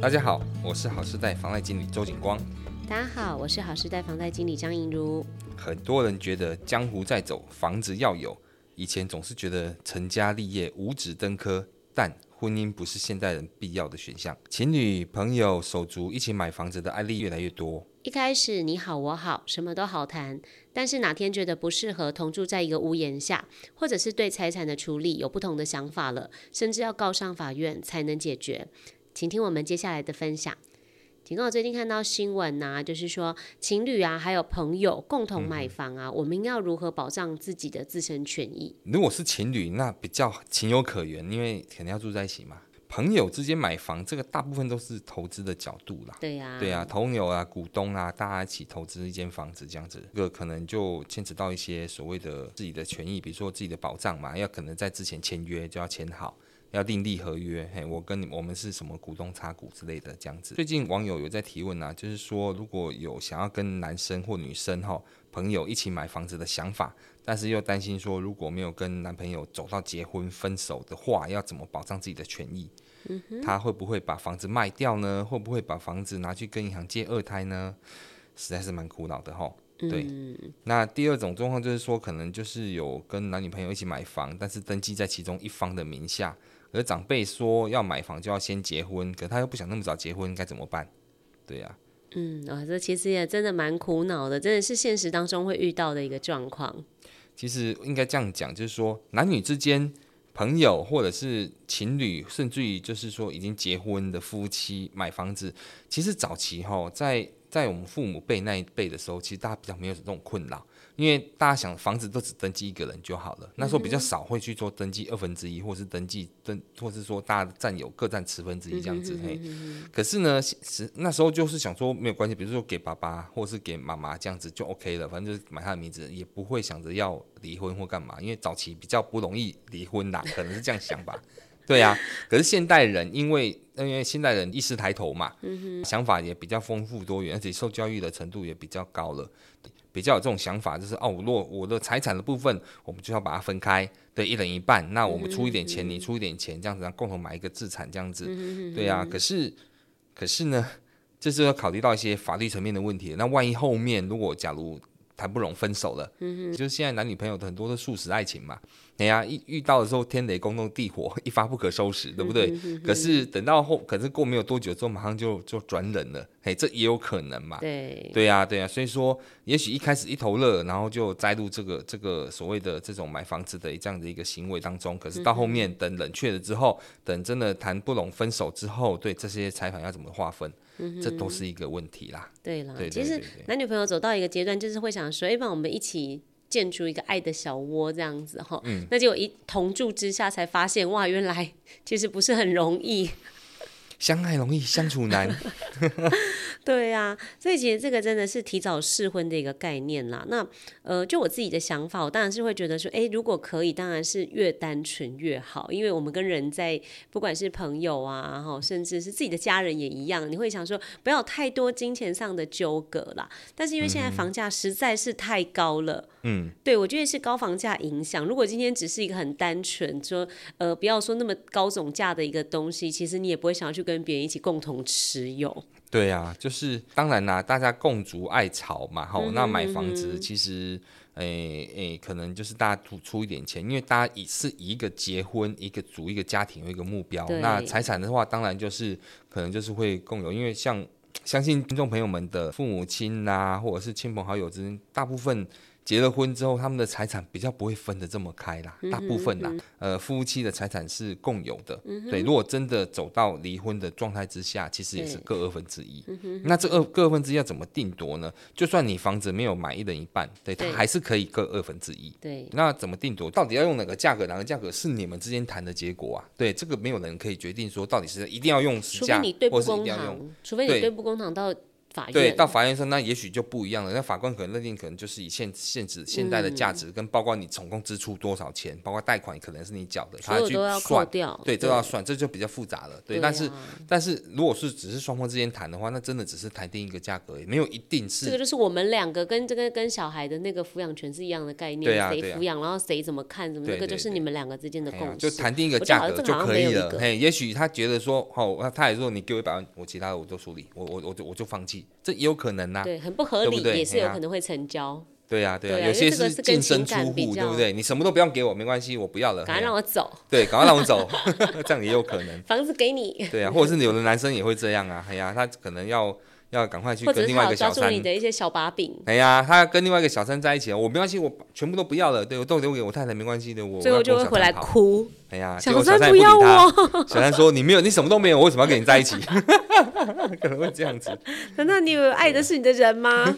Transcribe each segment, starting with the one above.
大家好，我是好时代房贷经理周景光。大家好，我是好时代房贷经理张莹如。很多人觉得江湖在走，房子要有。以前总是觉得成家立业五子登科，但婚姻不是现代人必要的选项。情侣、朋友、手足一起买房子的案例越来越多。一开始你好我好，什么都好谈，但是哪天觉得不适合同住在一个屋檐下，或者是对财产的处理有不同的想法了，甚至要告上法院才能解决。请听我们接下来的分享。请跟我最近看到新闻呐、啊，就是说情侣啊，还有朋友共同买房啊，嗯、我们要如何保障自己的自身权益？如果是情侣，那比较情有可原，因为肯定要住在一起嘛。朋友之间买房，这个大部分都是投资的角度啦。对呀、啊，对呀、啊，朋友啊，股东啊，大家一起投资一间房子这样子，这个可能就牵扯到一些所谓的自己的权益，比如说自己的保障嘛，要可能在之前签约就要签好。要订立合约，嘿，我跟你我们是什么股东差股之类的这样子。最近网友有在提问啊，就是说如果有想要跟男生或女生哈朋友一起买房子的想法，但是又担心说如果没有跟男朋友走到结婚分手的话，要怎么保障自己的权益？嗯，他会不会把房子卖掉呢？会不会把房子拿去跟银行借二胎呢？实在是蛮苦恼的哈。对，嗯、那第二种状况就是说，可能就是有跟男女朋友一起买房，但是登记在其中一方的名下。而长辈说要买房就要先结婚，可他又不想那么早结婚，该怎么办？对呀、啊，嗯，啊、哦，这其实也真的蛮苦恼的，真的是现实当中会遇到的一个状况。其实应该这样讲，就是说男女之间、朋友或者是情侣，甚至于就是说已经结婚的夫妻买房子，其实早期哈，在在我们父母辈那一辈的时候，其实大家比较没有这种困扰。因为大家想房子都只登记一个人就好了，那时候比较少会去做登记二分之一，或是登记登，或是说大家占有各占十分之一这样子嘿。可是呢，是那时候就是想说没有关系，比如说给爸爸或是给妈妈这样子就 OK 了，反正就是买他的名字，也不会想着要离婚或干嘛，因为早期比较不容易离婚啦，可能是这样想吧。对啊，可是现代人因为因为现代人意识抬头嘛，想法也比较丰富多元，而且受教育的程度也比较高了。比较有这种想法，就是哦，我若我的财产的部分，我们就要把它分开，对，一人一半。那我们出一点钱，你出一点钱，这样子，然后共同买一个资产，这样子，对啊。可是，可是呢，这是要考虑到一些法律层面的问题。那万一后面如果假如谈不拢分手了，就是现在男女朋友的很多的素食爱情嘛。哎呀，一遇到的时候天雷公动地火，一发不可收拾，对不对？嗯、哼哼，可是等到后，可是过没有多久之后，马上就就转冷了，嘿，这也有可能嘛。对，对呀，对呀。所以说，也许一开始一头热，然后就栽入这个这个所谓的这种买房子的这样的一个行为当中。可是到后面等冷却了之后，等真的谈不拢分手之后，对这些财产要怎么划分，嗯、这都是一个问题啦。对了，其实男女朋友走到一个阶段，就是会想说，哎，帮我们一起。建出一个爱的小窝，这样子哈，嗯、那结果一同住之下，才发现哇，原来其实不是很容易。相爱容易相处难，对、啊，所以其实这个真的是提早试婚的一个概念啦。那呃，就我自己的想法，我当然是会觉得说，哎，如果可以，当然是越单纯越好，因为我们跟人在不管是朋友啊，哈，甚至是自己的家人也一样，你会想说不要太多金钱上的纠葛啦。但是因为现在房价实在是太高了，嗯，对，我觉得是高房价影响。如果今天只是一个很单纯说，呃，不要说那么高总价的一个东西，其实你也不会想要去。跟别人一起共同持有，对呀、啊，就是当然啦，大家共筑爱巢嘛，吼、嗯，那买房子其实，诶、欸、诶，可能就是大家出出一点钱，因为大家以是以一个结婚、一个组一个家庭为一个目标，那财产的话，当然就是可能就是会共有，因为像相信听众朋友们的父母亲呐、啊，或者是亲朋好友之间，大部分。结了婚之后，他们的财产比较不会分得这么开啦，大部分啦，呃，夫妻的财产是共有的，对。如果真的走到离婚的状态之下，其实也是各二分之一。那这二各二分之一要怎么定夺呢？就算你房子没有买一人一半，对，他还是可以各二分之一。对。那怎么定夺？到底要用哪个价格？哪个价格是你们之间谈的结果啊？对，这个没有人可以决定说到底是一定要用实价，或是一定要用，除非你对簿公堂到。法院，对，到法院上那也许就不一样了。那法官可能认定，可能就是以现现值现在的价值，跟包括你总共支出多少钱，包括贷款可能是你缴的，他去算掉，对，都要算，这就比较复杂了。对，但是但是如果是只是双方之间谈的话，那真的只是谈定一个价格，也没有一定是。这个就是我们两个跟这个跟小孩的那个抚养权是一样的概念，谁抚养，然后谁怎么看，怎么那个就是你们两个之间的共识，就谈定一个价格就可以了。嘿，也许他觉得说，哦，他也说你给我一百万，我其他的我都处理，我我我就我就放弃，这也有可能呐。对，很不合理，也是有可能会成交。对呀，对呀，有些是净身出户，对不对？你什么都不用给我，没关系，我不要了，赶快让我走。对，赶快让我走，这样也有可能。房子给你。对呀，或者是有的男生也会这样啊，哎呀，他可能要。要赶快去跟另外一个小三，抓住你的一些小把柄。哎呀，他跟另外一个小三在一起，我没关系，我全部都不要了，对我都留给我太太没关系的，我最后就会回来哭。哎呀，小三不要我。小三说：“你没有，你什么都没有，我为什么要跟你在一起？” 可能会这样子。难道你以为爱的是你的人吗？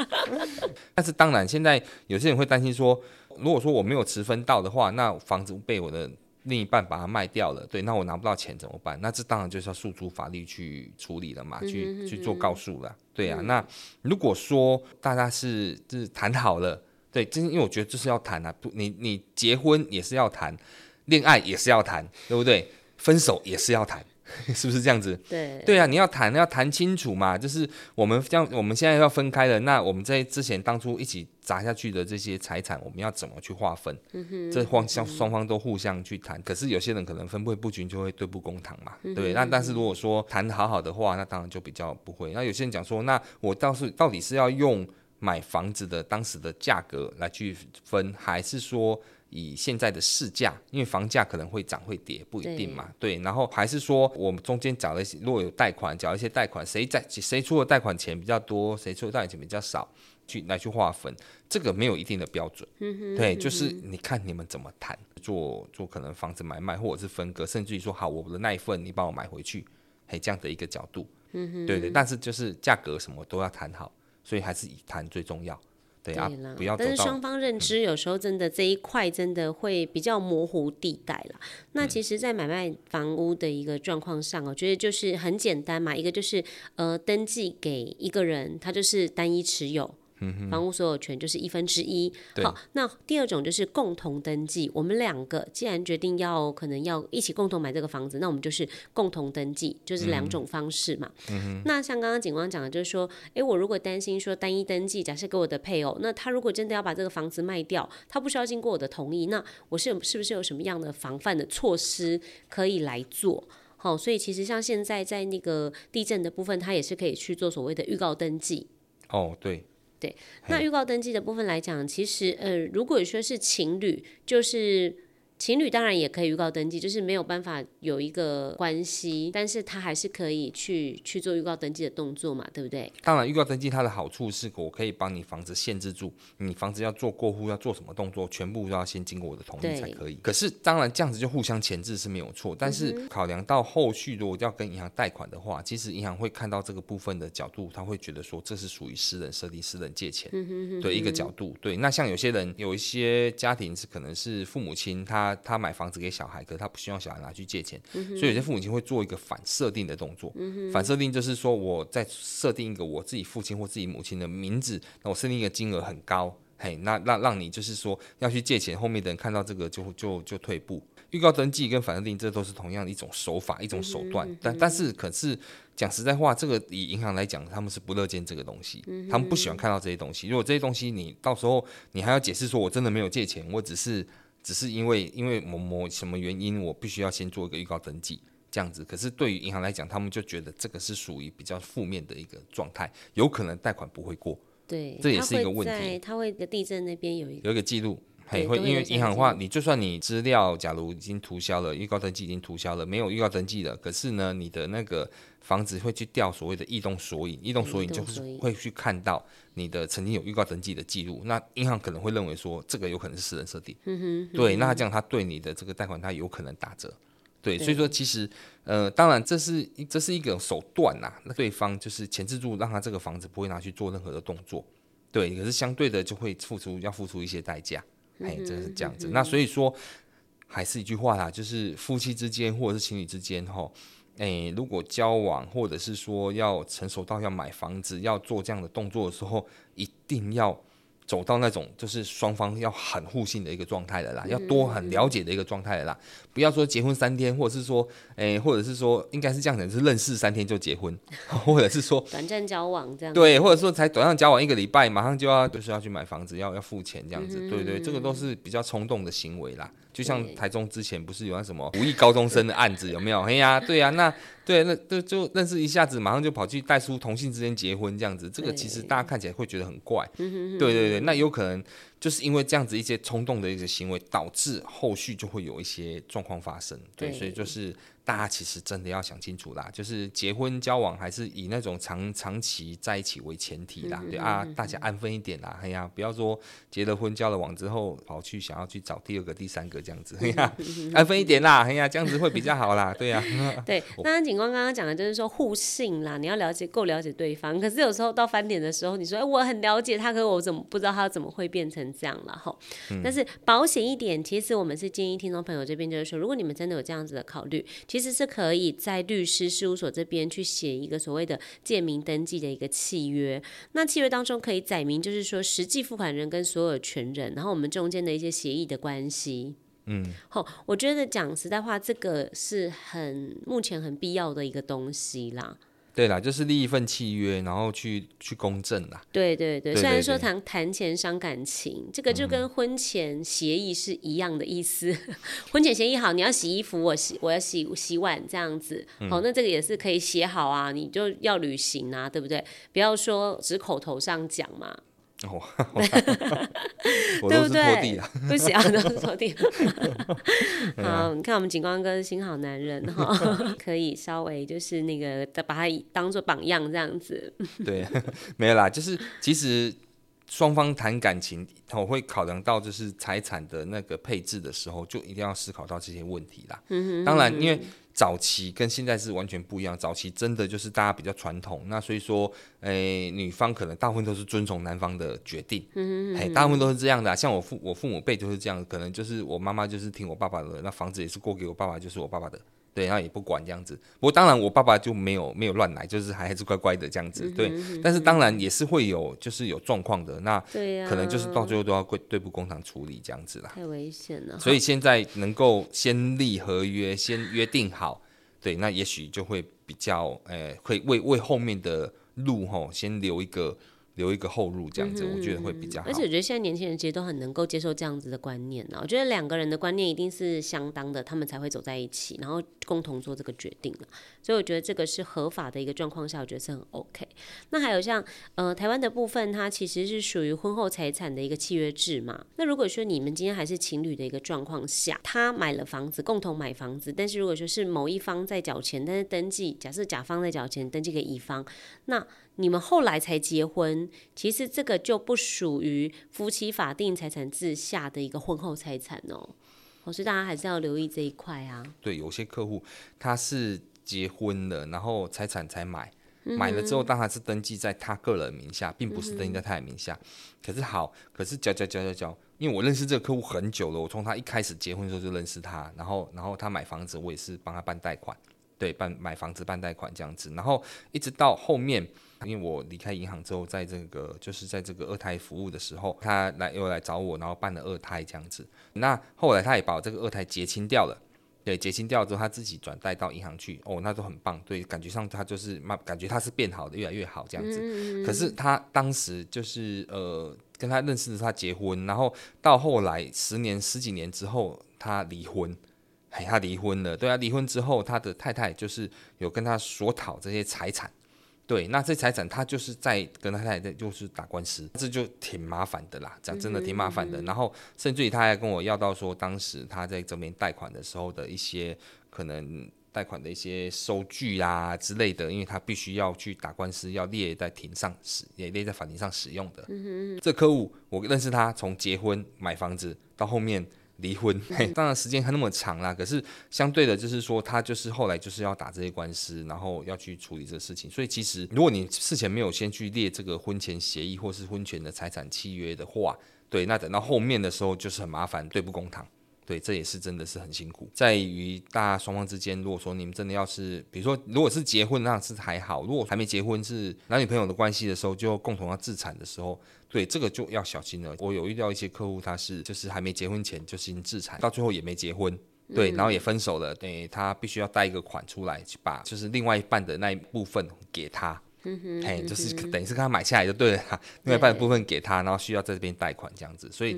但是当然，现在有些人会担心说，如果说我没有持分到的话，那房子被我的。另一半把它卖掉了，对，那我拿不到钱怎么办？那这当然就是要诉诸法律去处理了嘛，去去做告诉了，对啊。嗯、那如果说大家是就是谈好了，对，就是因为我觉得这是要谈啊，不，你你结婚也是要谈，恋爱也是要谈，对不对？分手也是要谈。是不是这样子？对对啊，你要谈要谈清楚嘛，就是我们这样，我们现在要分开了，那我们在之前当初一起砸下去的这些财产，我们要怎么去划分？嗯，这双双双方都互相去谈。可是有些人可能分配不均，就会对簿公堂嘛，对？那但是如果说谈好好的话，那当然就比较不会。那有些人讲说，那我倒是到底是要用买房子的当时的价格来去分，还是说？以现在的市价，因为房价可能会涨会跌，不一定嘛。对，对，然后还是说我们中间找了一些，如果有贷款，找一些贷款，谁在谁出的贷款钱比较多，谁出的贷款钱比较少，去来去划分，这个没有一定的标准。嗯哼，对，就是你看你们怎么谈，做做可能房子买卖或者是分割，甚至于说好我的那一份你帮我买回去，嘿，这样的一个角度。嗯哼，对对，但是就是价格什么都要谈好，所以还是以谈最重要。对啦，不要。但是双方认知有时候真的这一块真的会比较模糊地带啦。嗯、那其实，在买卖房屋的一个状况上，我觉得就是很简单嘛，一个就是呃登记给一个人，他就是单一持有。房屋所有权就是一分之一。好，那第二种就是共同登记。我们两个既然决定要可能要一起共同买这个房子，那我们就是共同登记，就是两种方式嘛。那像刚刚警官讲的，就是说，哎，我如果担心说单一登记，假设给我的配偶，那他如果真的要把这个房子卖掉，他不需要经过我的同意，那我是是不是有什么样的防范的措施可以来做？好，所以其实像现在在那个地震的部分，他也是可以去做所谓的预告登记。哦，对。对，那预告登记的部分来讲，其实呃，如果说是情侣，就是。情侣当然也可以预告登记，就是没有办法有一个关系，但是他还是可以去去做预告登记的动作嘛，对不对？当然，预告登记它的好处是我可以帮你房子限制住，你房子要做过户要做什么动作，全部都要先经过我的同意才可以。可是当然这样子就互相前置是没有错，但是考量到后续如果要跟银行贷款的话，其实银行会看到这个部分的角度，他会觉得说这是属于私人设立、私人借钱的一个角度。对，那像有些人有一些家庭是可能是父母亲他。他他买房子给小孩，可是他不希望小孩拿去借钱，嗯、所以有些父母亲会做一个反设定的动作。嗯、反设定就是说，我在设定一个我自己父亲或自己母亲的名字，那我设定一个金额很高，嘿，那那让你就是说要去借钱，后面的人看到这个就就就退步。预告登记跟反设定，这都是同样的一种手法，一种手段。嗯、但但是可是讲实在话，这个以银行来讲，他们是不乐见这个东西，嗯、他们不喜欢看到这些东西。如果这些东西你到时候你还要解释说我真的没有借钱，我只是。只是因为因为某某什么原因，我必须要先做一个预告登记，这样子。可是对于银行来讲，他们就觉得这个是属于比较负面的一个状态，有可能贷款不会过。对，这也是一个问题。他会在地震那边有一个有一个记录，嘿，会因为银行的话，你就算你资料假如已经涂销了，预告登记已经涂销了，没有预告登记了，可是呢，你的那个房子会去调所谓的异动索引，异动索引就是会去看到。你的曾经有预告登记的记录，那银行可能会认为说这个有可能是私人设定，对，那这样他对你的这个贷款他有可能打折，对，对所以说其实呃，当然这是这是一个手段呐，那对方就是前置住让他这个房子不会拿去做任何的动作，对，可是相对的就会付出要付出一些代价，哎、嗯哼，这是这样子，嗯、那所以说还是一句话啦，就是夫妻之间或者是情侣之间吼。哎，如果交往或者是说要成熟到要买房子，要做这样的动作的时候，一定要。走到那种就是双方要很互信的一个状态的啦，要多很了解的一个状态的啦，不要说结婚三天，或者是说，诶、欸，或者是说，应该是这样的，是认识三天就结婚，或者是说短暂交往这样，对，或者说才短暂交往一个礼拜，马上就要就是要去买房子，要要付钱这样子，对对，这个都是比较冲动的行为啦。就像台中之前不是有那什么无意高中生的案子有没有？哎呀，对呀、啊，那对，那就就认识一下子，马上就跑去带出同性之间结婚这样子，这个其实大家看起来会觉得很怪。对对对，那有可能就是因为这样子一些冲动的一些行为，导致后续就会有一些状况发生。对，所以就是。大家其实真的要想清楚啦，就是结婚交往还是以那种长长期在一起为前提啦，对啊，大家安分一点啦，哎呀，不要说结了婚交了往之后跑去想要去找第二个、第三个这样子，哎呀，安分一点啦，哎呀，这样子会比较好啦，对呀。对，警官刚刚讲的就是说互信啦，你要了解够了解对方，可是有时候到翻脸的时候，你说哎我很了解他，可是我怎么不知道他怎么会变成这样了哈？但是保险一点，其实我们是建议听众朋友这边就是说，如果你们真的有这样子的考虑。其实是可以在律师事务所这边去写一个所谓的借名登记的一个契约，那契约当中可以载明，就是说实际付款人跟所有权人，然后我们中间的一些协议的关系。嗯，好，我觉得讲实在话，这个是很目前很必要的一个东西啦。对啦，就是立一份契约，然后去去公证啦。对对对，对对对，虽然说谈谈钱伤感情，这个就跟婚前协议是一样的意思。嗯、婚前协议好，你要洗衣服，我洗我要洗洗碗这样子，好，那这个也是可以写好啊，你就要履行啊，对不对？不要说只口头上讲嘛。哦，对不对？不行啊，都是拖地。好，你看我们警官哥新好男人哈，可以稍微就是那个把他当做榜样这样子。对，没有啦，就是其实双方谈感情，我会考量到就是财产的那个配置的时候，就一定要思考到这些问题啦。当然因为。早期跟现在是完全不一样。早期真的就是大家比较传统，那所以说，诶、欸，女方可能大部分都是遵从男方的决定，嗯嗯，大部分都是这样的、啊。像我父我父母辈就是这样，可能就是我妈妈就是听我爸爸的，那房子也是过给我爸爸，就是我爸爸的。对，然后也不管这样子。不过当然，我爸爸就没有没有乱来，就是还还是乖乖的这样子。对，但是当然也是会有就是有状况的。那可能就是到最后都要对对簿公堂处理这样子啦。太危险了。所以现在能够先立合约，先约定好，对，那也许就会比较，呃，会为为后面的路吼先留一个。留一个后路，这样子我觉得会比较好。而且我觉得现在年轻人其实都很能够接受这样子的观念呢。我觉得两个人的观念一定是相当的，他们才会走在一起，然后共同做这个决定了。所以我觉得这个是合法的一个状况下，我觉得是很 OK。那还有像呃台湾的部分，它其实是属于婚后财产的一个契约制嘛。那如果说你们今天还是情侣的一个状况下，他买了房子，共同买房子，但是如果说是某一方在缴钱，但是登记假设甲方在缴钱，登记给乙方，那你们后来才结婚，其实这个就不属于夫妻法定财产制下的一个婚后财产哦。所以大家还是要留意这一块啊。对，有些客户他是结婚了，然后财产才买，嗯、买了之后当然是登记在他个人名下，并不是登记在他的名下。嗯、可是好，可是交交交交交，因为我认识这个客户很久了，我从他一开始结婚的时候就认识他，然后然后他买房子，我也是帮他办贷款，对，办买房子办贷款这样子，然后一直到后面。因为我离开银行之后，在这个就是在这个二胎服务的时候，他来又来找我，然后办了二胎这样子。那后来他也把我这个二胎结清掉了，对，结清掉之后他自己转贷到银行去，哦，那都很棒，对，感觉上他就是慢，感觉他是变好的，越来越好这样子。可是他当时就是呃跟他认识的他结婚，然后到后来十年十几年之后他离婚，哎，他离婚了，对啊，离婚之后他的太太就是有跟他索讨这些财产。对，那这财产他就是在跟他太太就是打官司，这就挺麻烦的啦，讲真的挺麻烦的。然后甚至于他还跟我要到说，当时他在这边贷款的时候的一些可能贷款的一些收据啊之类的，因为他必须要去打官司，要列在庭上使，也列在法庭上使用的。这客户我认识他从结婚买房子到后面。离婚，嘿，当然时间还那么长啦。可是相对的，就是说他就是后来就是要打这些官司，然后要去处理这个事情。所以其实如果你事前没有先去列这个婚前协议或是婚前的财产契约的话，对，那等到后面的时候就是很麻烦，对簿公堂。对，这也是真的是很辛苦。在于大家双方之间，如果说你们真的要是，比如说如果是结婚，那是还好；如果还没结婚，是男女朋友的关系的时候，就共同要自产的时候，对这个就要小心了。我有遇到一些客户，他是就是还没结婚前就先自产，到最后也没结婚。对，然后也分手了，对，他必须要贷一个款出来，去把就是另外一半的那一部分给他，嗯哼，嘿，就是等于是跟他买下来就对了，另外一半的部分给他，然后需要在这边贷款这样子，所以，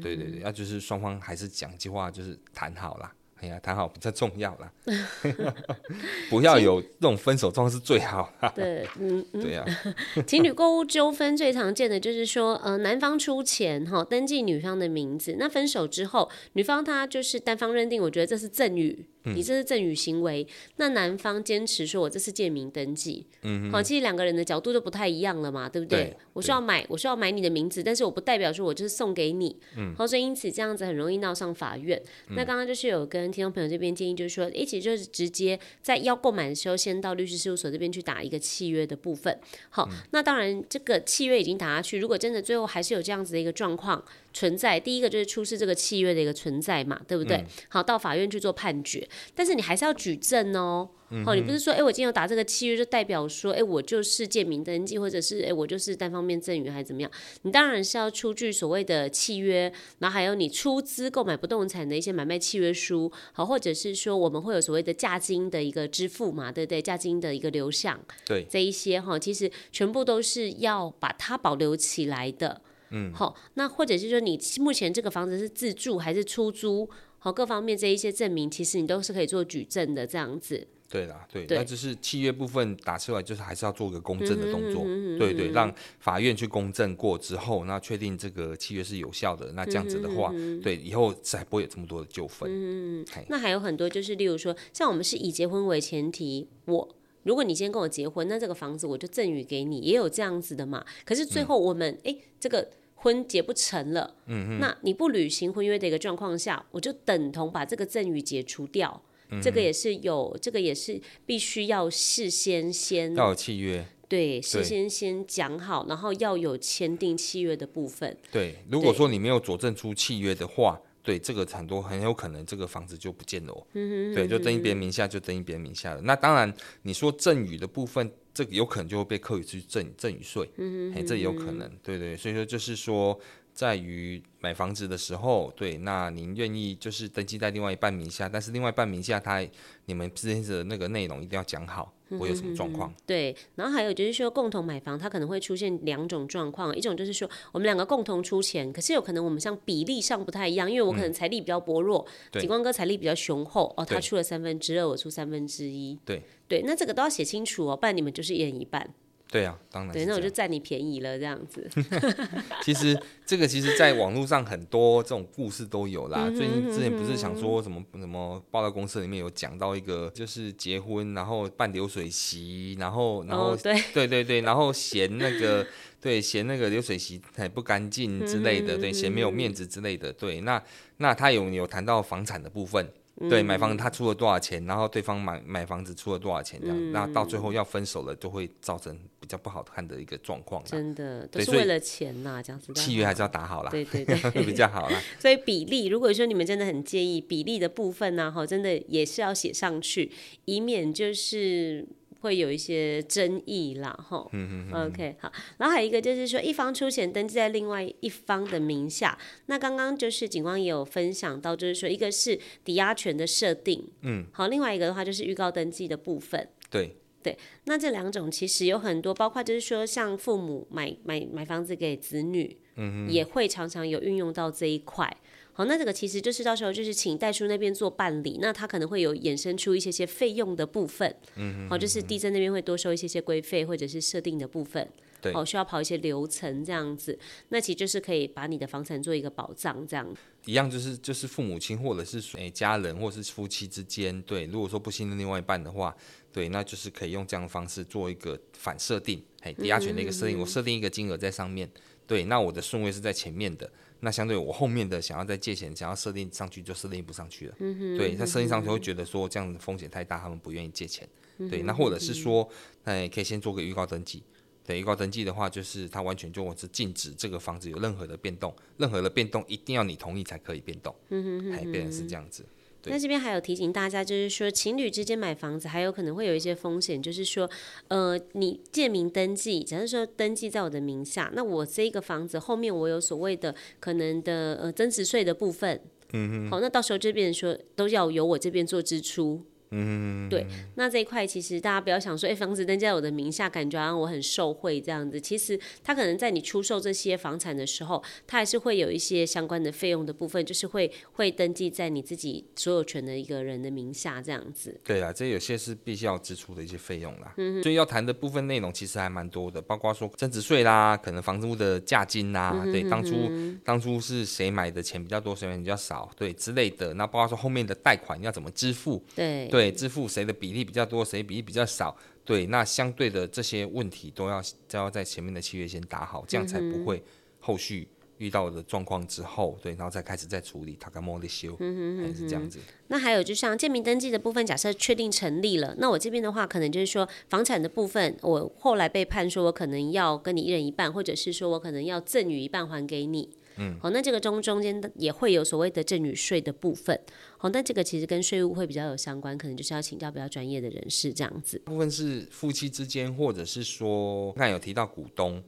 对对对，要就是双方还是讲句话，就是谈好啦。哎呀，谈好比较重要啦，不要有这种分手状是最好。对，嗯，对呀、啊。情侣购物纠纷最常见的就是说，呃，男方出钱哈，登记女方的名字，那分手之后，女方她就是单方认定，我觉得这是赠与。你这是赠与行为，嗯、那男方坚持说我这是借名登记，嗯，好，其实两个人的角度都不太一样了嘛，对不对？对我需要买，我需要买你的名字，但是我不代表说我就是送给你，嗯，好，所以因此这样子很容易闹上法院。嗯、那刚刚就是有跟听众朋友这边建议，就是说，一起就是直接在要购买的时候，先到律师事务所这边去打一个契约的部分。好，嗯、那当然这个契约已经打下去，如果真的最后还是有这样子的一个状况。存在第一个就是出示这个契约的一个存在嘛，对不对？嗯、好，到法院去做判决，但是你还是要举证哦。嗯、哼好，你不是说，哎，我今天有打这个契约，就代表说，哎，我就是借名登记，或者是，哎，我就是单方面赠与，还是怎么样？你当然是要出具所谓的契约，然后还有你出资购买不动产的一些买卖契约书，好，或者是说我们会有所谓的价金的一个支付嘛，对不对？价金的一个流向，对，这一些哈，其实全部都是要把它保留起来的。嗯，好，那或者是说你目前这个房子是自住还是出租，好，各方面这一些证明，其实你都是可以做举证的，这样子。对啦，对，对那就是契约部分打出来，就是还是要做个公证的动作，嗯、哼对对，让法院去公证过之后，那确定这个契约是有效的，那这样子的话，嗯、哼对，以后才不会有这么多的纠纷。嗯，嘿那还有很多就是，例如说，像我们是以结婚为前提，我。如果你今天跟我结婚，那这个房子我就赠与给你，也有这样子的嘛。可是最后我们哎、嗯，这个婚结不成了，嗯哼，那你不履行婚约的一个状况下，我就等同把这个赠与解除掉。嗯、这个也是有，这个也是必须要事先先要有契约，对，事先先讲好，然后要有签订契约的部分。对，如果说你没有佐证出契约的话。对，这个很多很有可能这个房子就不见了哦。嗯哼对，就登一别人名下，就登一别人名下了。那当然，你说赠与的部分，这个有可能就会被课去赠赠与税。哎，这也有可能。对对，所以说就是说。在于买房子的时候，对，那您愿意就是登记在另外一半名下，但是另外一半名下他你们之间的那个内容一定要讲好，我有什么状况？嗯。对，然后还有就是说共同买房，它可能会出现两种状况，一种就是说我们两个共同出钱，可是有可能我们像比例上不太一样，因为我可能财力比较薄弱，嗯、景光哥财力比较雄厚哦，他出了三分之二，我出三分之一，对对，那这个都要写清楚哦，不然你们就是一人一半。对啊，当然。对，那我就占你便宜了，这样子。其实这个其实，在网络上很多这种故事都有啦。最近之前不是想说什么什么报道公司里面有讲到一个，就是结婚然后办流水席，然后然后、哦、对对对对，然后嫌那个对嫌那个流水席很不干净之类的，对嫌没有面子之类的，对。那那他有有谈到房产的部分。对，买房他出了多少钱，然后对方买买房子出了多少钱，这样，嗯、那到最后要分手了，就会造成比较不好看的一个状况。真的，都是为了钱呐、啊，这样子。契约还是要打好啦，对对对，比较好啦。所以比例，如果说你们真的很介意比例的部分呢，哈，真的也是要写上去，以免就是。会有一些争议啦，吼。嗯嗯 OK，好。然后还有一个就是说，一方出钱登记在另外一方的名下。那刚刚就是警方也有分享到，就是说，一个是抵押权的设定，嗯，好。另外一个的话就是预告登记的部分。对对。那这两种其实有很多，包括就是说，像父母买买买房子给子女，嗯哼，也会常常有运用到这一块。好，那这个其实就是到时候就是请代书那边做办理，那他可能会有衍生出一些些费用的部分，嗯哼，好，就是地震那边会多收一些些规费或者是设定的部分，对，好，需要跑一些流程这样子，那其实就是可以把你的房产做一个保障这样。一样就是就是父母亲或者是诶家人或者是夫妻之间，对，如果说不信任另外一半的话，对，那就是可以用这样的方式做一个反设定，嘿，抵押权的一个设定，我设定一个金额在上面，对，那我的顺位是在前面的。那相对我后面的想要再借钱，想要设定上去就设定不上去了。嗯。对，他设定上去会觉得说这样的风险太大，他们不愿意借钱。对，那或者是说，那也，可以先做个预告登记。对，预告登记的话，就是他完全就是禁止这个房子有任何的变动，任何的变动一定要你同意才可以变动，嗯还变成是这样子。那这边还有提醒大家，就是说情侣之间买房子还有可能会有一些风险，就是说，呃，你借名登记，假如说登记在我的名下，那我这个房子后面我有所谓的可能的呃增值税的部分，嗯哼，好，那到时候这边说都要由我这边做支出。嗯，对，那这一块其实大家不要想说，哎，房子登记在我的名下，感觉好像我很受贿这样子。其实他可能在你出售这些房产的时候，他还是会有一些相关的费用的部分，就是会会登记在你自己所有权的一个人的名下这样子。对啊，这有些是必须要支出的一些费用啦。嗯，所以要谈的部分内容其实还蛮多的，包括说增值税啦，可能房屋的价金啦，嗯、对，当初当初是谁买的钱比较多，谁买的比较少，对之类的。那包括说后面的贷款要怎么支付，对对。对，支付谁的比例比较多，谁比例比较少？对，那相对的这些问题都要都要在前面的契约先打好，这样才不会后续遇到的状况之后，对，然后再开始再处理，他干嘛的修，还是这样子。那还有就像建名登记的部分，假设确定成立了，那我这边的话，可能就是说房产的部分，我后来被判说我可能要跟你一人一半，或者是说我可能要赠与一半还给你。嗯，好，那这个中中间也会有所谓的赠与税的部分，好，那这个其实跟税务会比较有相关，可能就是要请教比较专业的人士这样子。部分是夫妻之间，或者是说，刚才有提到股东，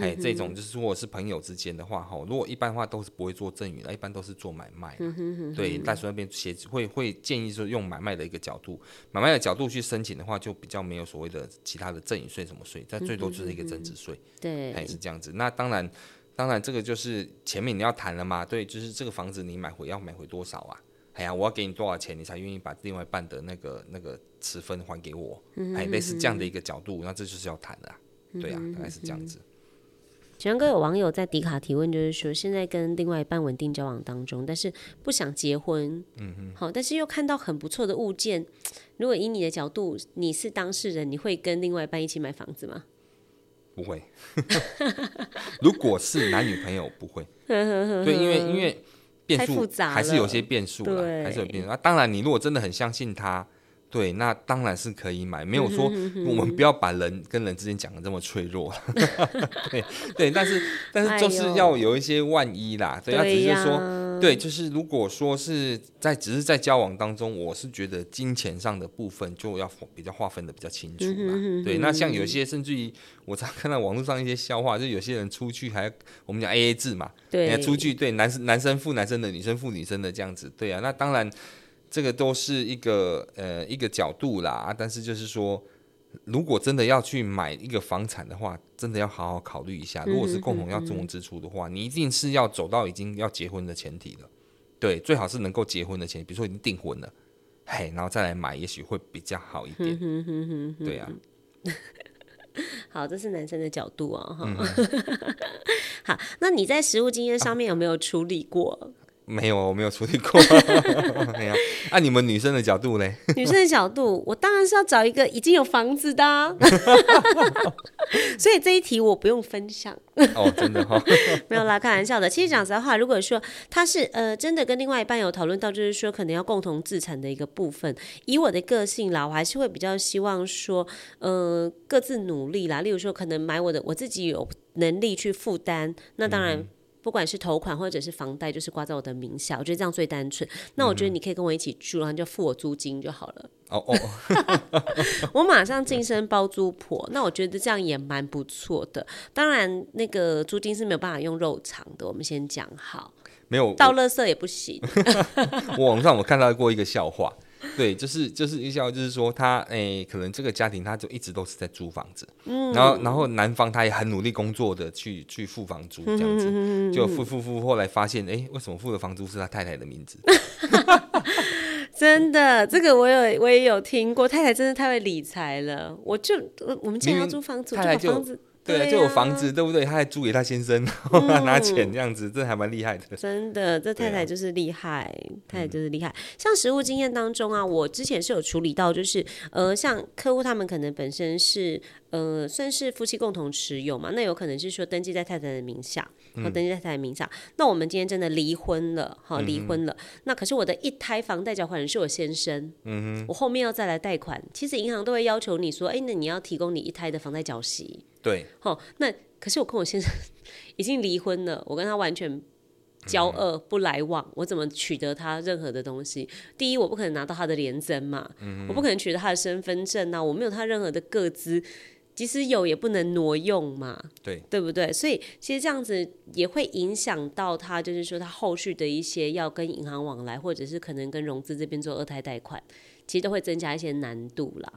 哎，这种就是如果是朋友之间的话，哈，如果一般的话都是不会做赠与的，一般都是做买卖。对，大叔那边协会会建议说用买卖的一个角度，买卖的角度去申请的话，就比较没有所谓的其他的赠与税什么税，但最多就是一个增值税。对，哎是这样子。那当然。当然，这个就是前面你要谈了嘛，对，就是这个房子你买回要买回多少啊？哎呀，我要给你多少钱，你才愿意把另外一半的那个那个持分还给我？嗯，哎，类似这样的一个角度，那这就是要谈的啊，对啊，大概是这样子。全哥有网友在迪卡提问，就是说现在跟另外一半稳定交往当中，但是不想结婚，嗯哼，好，但是又看到很不错的物件，如果以你的角度，你是当事人，你会跟另外一半一起买房子吗？不会，如果是男女朋友不会，对，因为因为变数还是有些变数了，还是有变数。那当然，你如果真的很相信他，对，那当然是可以买，没有说 我们不要把人跟人之间讲的这么脆弱，对对，但是但是就是要有一些万一啦，对，他只是说。对，就是如果说是在只是在交往当中，我是觉得金钱上的部分就要比较划分的比较清楚嘛。嗯、对，那像有些甚至于我常看到网络上一些笑话，就有些人出去还我们讲 AA 制嘛，对，出去对男生男生付男生的，女生付女生的这样子，对啊，那当然这个都是一个呃一个角度啦，但是就是说。如果真的要去买一个房产的话，真的要好好考虑一下。如果是共同要共同支出的话，你一定是要走到已经要结婚的前提了。对，最好是能够结婚的前提，比如说已经订婚了，嘿，然后再来买，也许会比较好一点。对呀。好，这是男生的角度哦。好，那你在实物经验上面有没有处理过？没有，我没有处理过。没有。按、啊、你们女生的角度呢？女生的角度，我当然是要找一个已经有房子的、啊。所以这一题我不用分享。哦，真的哈、哦。没有啦，开玩笑的。其实讲实在话，如果说他是呃真的跟另外一半有讨论到，就是说可能要共同自产的一个部分，以我的个性啦，我还是会比较希望说，呃，各自努力啦。例如说，可能买我的，我自己有能力去负担，那当然。嗯不管是头款或者是房贷，就是挂在我的名下，我觉得这样最单纯。那我觉得你可以跟我一起住，然后就付我租金就好了。哦哦，我马上晋升包租婆，那我觉得这样也蛮不错的。当然，那个租金是没有办法用肉偿的，我们先讲好。没有倒垃圾也不行。我网上我看到过一个笑话。对，就是就是一笑，就是说他诶、欸，可能这个家庭他就一直都是在租房子，嗯，然后然后男方他也很努力工作的去去付房租这样子，就付付付，后来发现哎、欸，为什么付的房租是他太太的名字？真的，这个我有我也有听过，太太真的太会理财了，我就我们既然要租房子，就房子。对、啊，就有房子，对不对？他还租给他先生，然后他拿钱这样子，这、嗯、还蛮厉害的。真的，这太太就是厉害，啊、太太就是厉害。像实务经验当中啊，我之前是有处理到，就是呃，像客户他们可能本身是呃，算是夫妻共同持有嘛，那有可能是说登记在太太的名下，和登记在太太的名下。嗯、那我们今天真的离婚了，哈，离婚了。嗯、那可是我的一胎房贷缴款人是我先生，嗯哼，我后面要再来贷款，其实银行都会要求你说，哎，那你要提供你一胎的房贷缴息。对，好，那可是我跟我先生已经离婚了，我跟他完全交恶、嗯、不来往，我怎么取得他任何的东西？第一，我不可能拿到他的连增嘛，嗯、我不可能取得他的身份证啊，我没有他任何的个资。即使有，也不能挪用嘛，对，对不对？所以其实这样子也会影响到他，就是说他后续的一些要跟银行往来，或者是可能跟融资这边做二胎贷款，其实都会增加一些难度啦。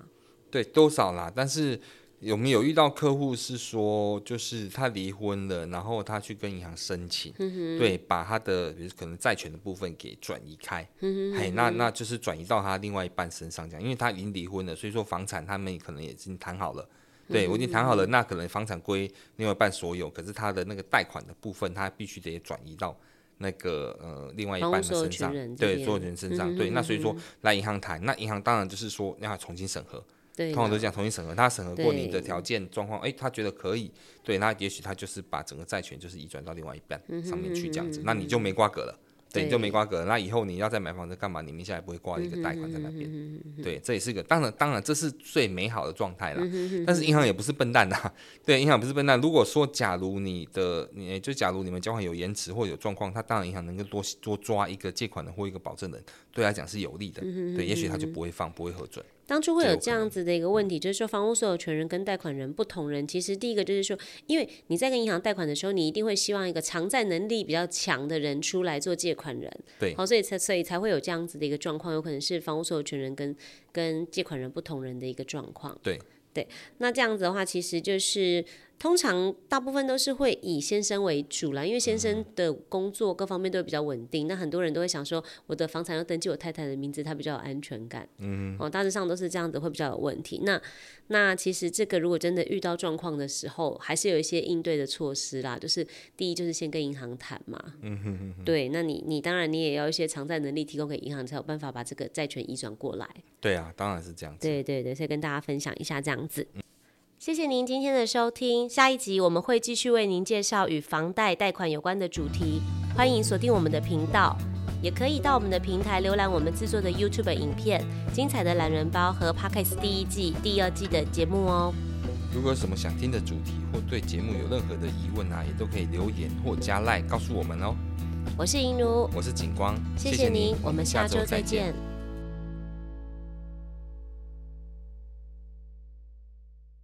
对，多少啦？但是有没有遇到客户是说，就是他离婚了，然后他去跟银行申请，嗯、对，把他的比如可能债权的部分给转移开，嗯、嘿，那那就是转移到他另外一半身上，这样，因为他已经离婚了，所以说房产他们可能也已经谈好了。对，我已经谈好了，那可能房产归另外一半所有，可是他的那个贷款的部分，他必须得转移到那个呃另外一半的身上，对，所有人身上。对，那所以说来银行谈，那银行当然就是说让他重新审核，通常都这样重新审核，他审核过你的条件状况，哎，他觉得可以，对，那也许他就是把整个债权就是移转到另外一半上面去这样子，那你就没瓜葛了。对，就没瓜葛。那以后你要再买房子干嘛？你名下也不会挂一个贷款在那边。对，这也是个当然，当然这是最美好的状态了。但是银行也不是笨蛋呐。对，银行不是笨蛋。如果说假如你的，你就假如你们交款有延迟或有状况，他当然银行能够多多抓一个借款人或一个保证人，对他讲是有利的。对，也许他就不会放，不会核准。当初会有这样子的一个问题，就是说房屋所有权人跟贷款人不同人，其实第一个就是说，因为你在跟银行贷款的时候，你一定会希望一个偿债能力比较强的人出来做借款人，对，好，所以才所以才会有这样子的一个状况，有可能是房屋所有权人跟跟借款人不同人的一个状况，对。对，那这样子的话，其实就是。通常大部分都是会以先生为主啦，因为先生的工作各方面都比较稳定。那很多人都会想说，我的房产要登记我太太的名字，他比较有安全感。嗯，哦，大致上都是这样子，会比较有问题。那那其实这个如果真的遇到状况的时候，还是有一些应对的措施啦。就是第一，就是先跟银行谈嘛。嗯哼哼哼。对，那你你当然你也要一些偿债能力提供给银行，才有办法把这个债权移转过来。对啊，当然是这样子。对对对，所以跟大家分享一下这样子。谢谢您今天的收听，下一集我们会继续为您介绍与房贷贷款有关的主题，欢迎锁定我们的频道，也可以到我们的平台浏览我们制作的 YouTube 影片、精彩的懒人包和 Podcast 第一季、第二季的节目哦。如果有什么想听的主题或对节目有任何的疑问啊，也都可以留言或加赖告诉我们哦。我是银如，我是景光，谢谢您，我们下周再见。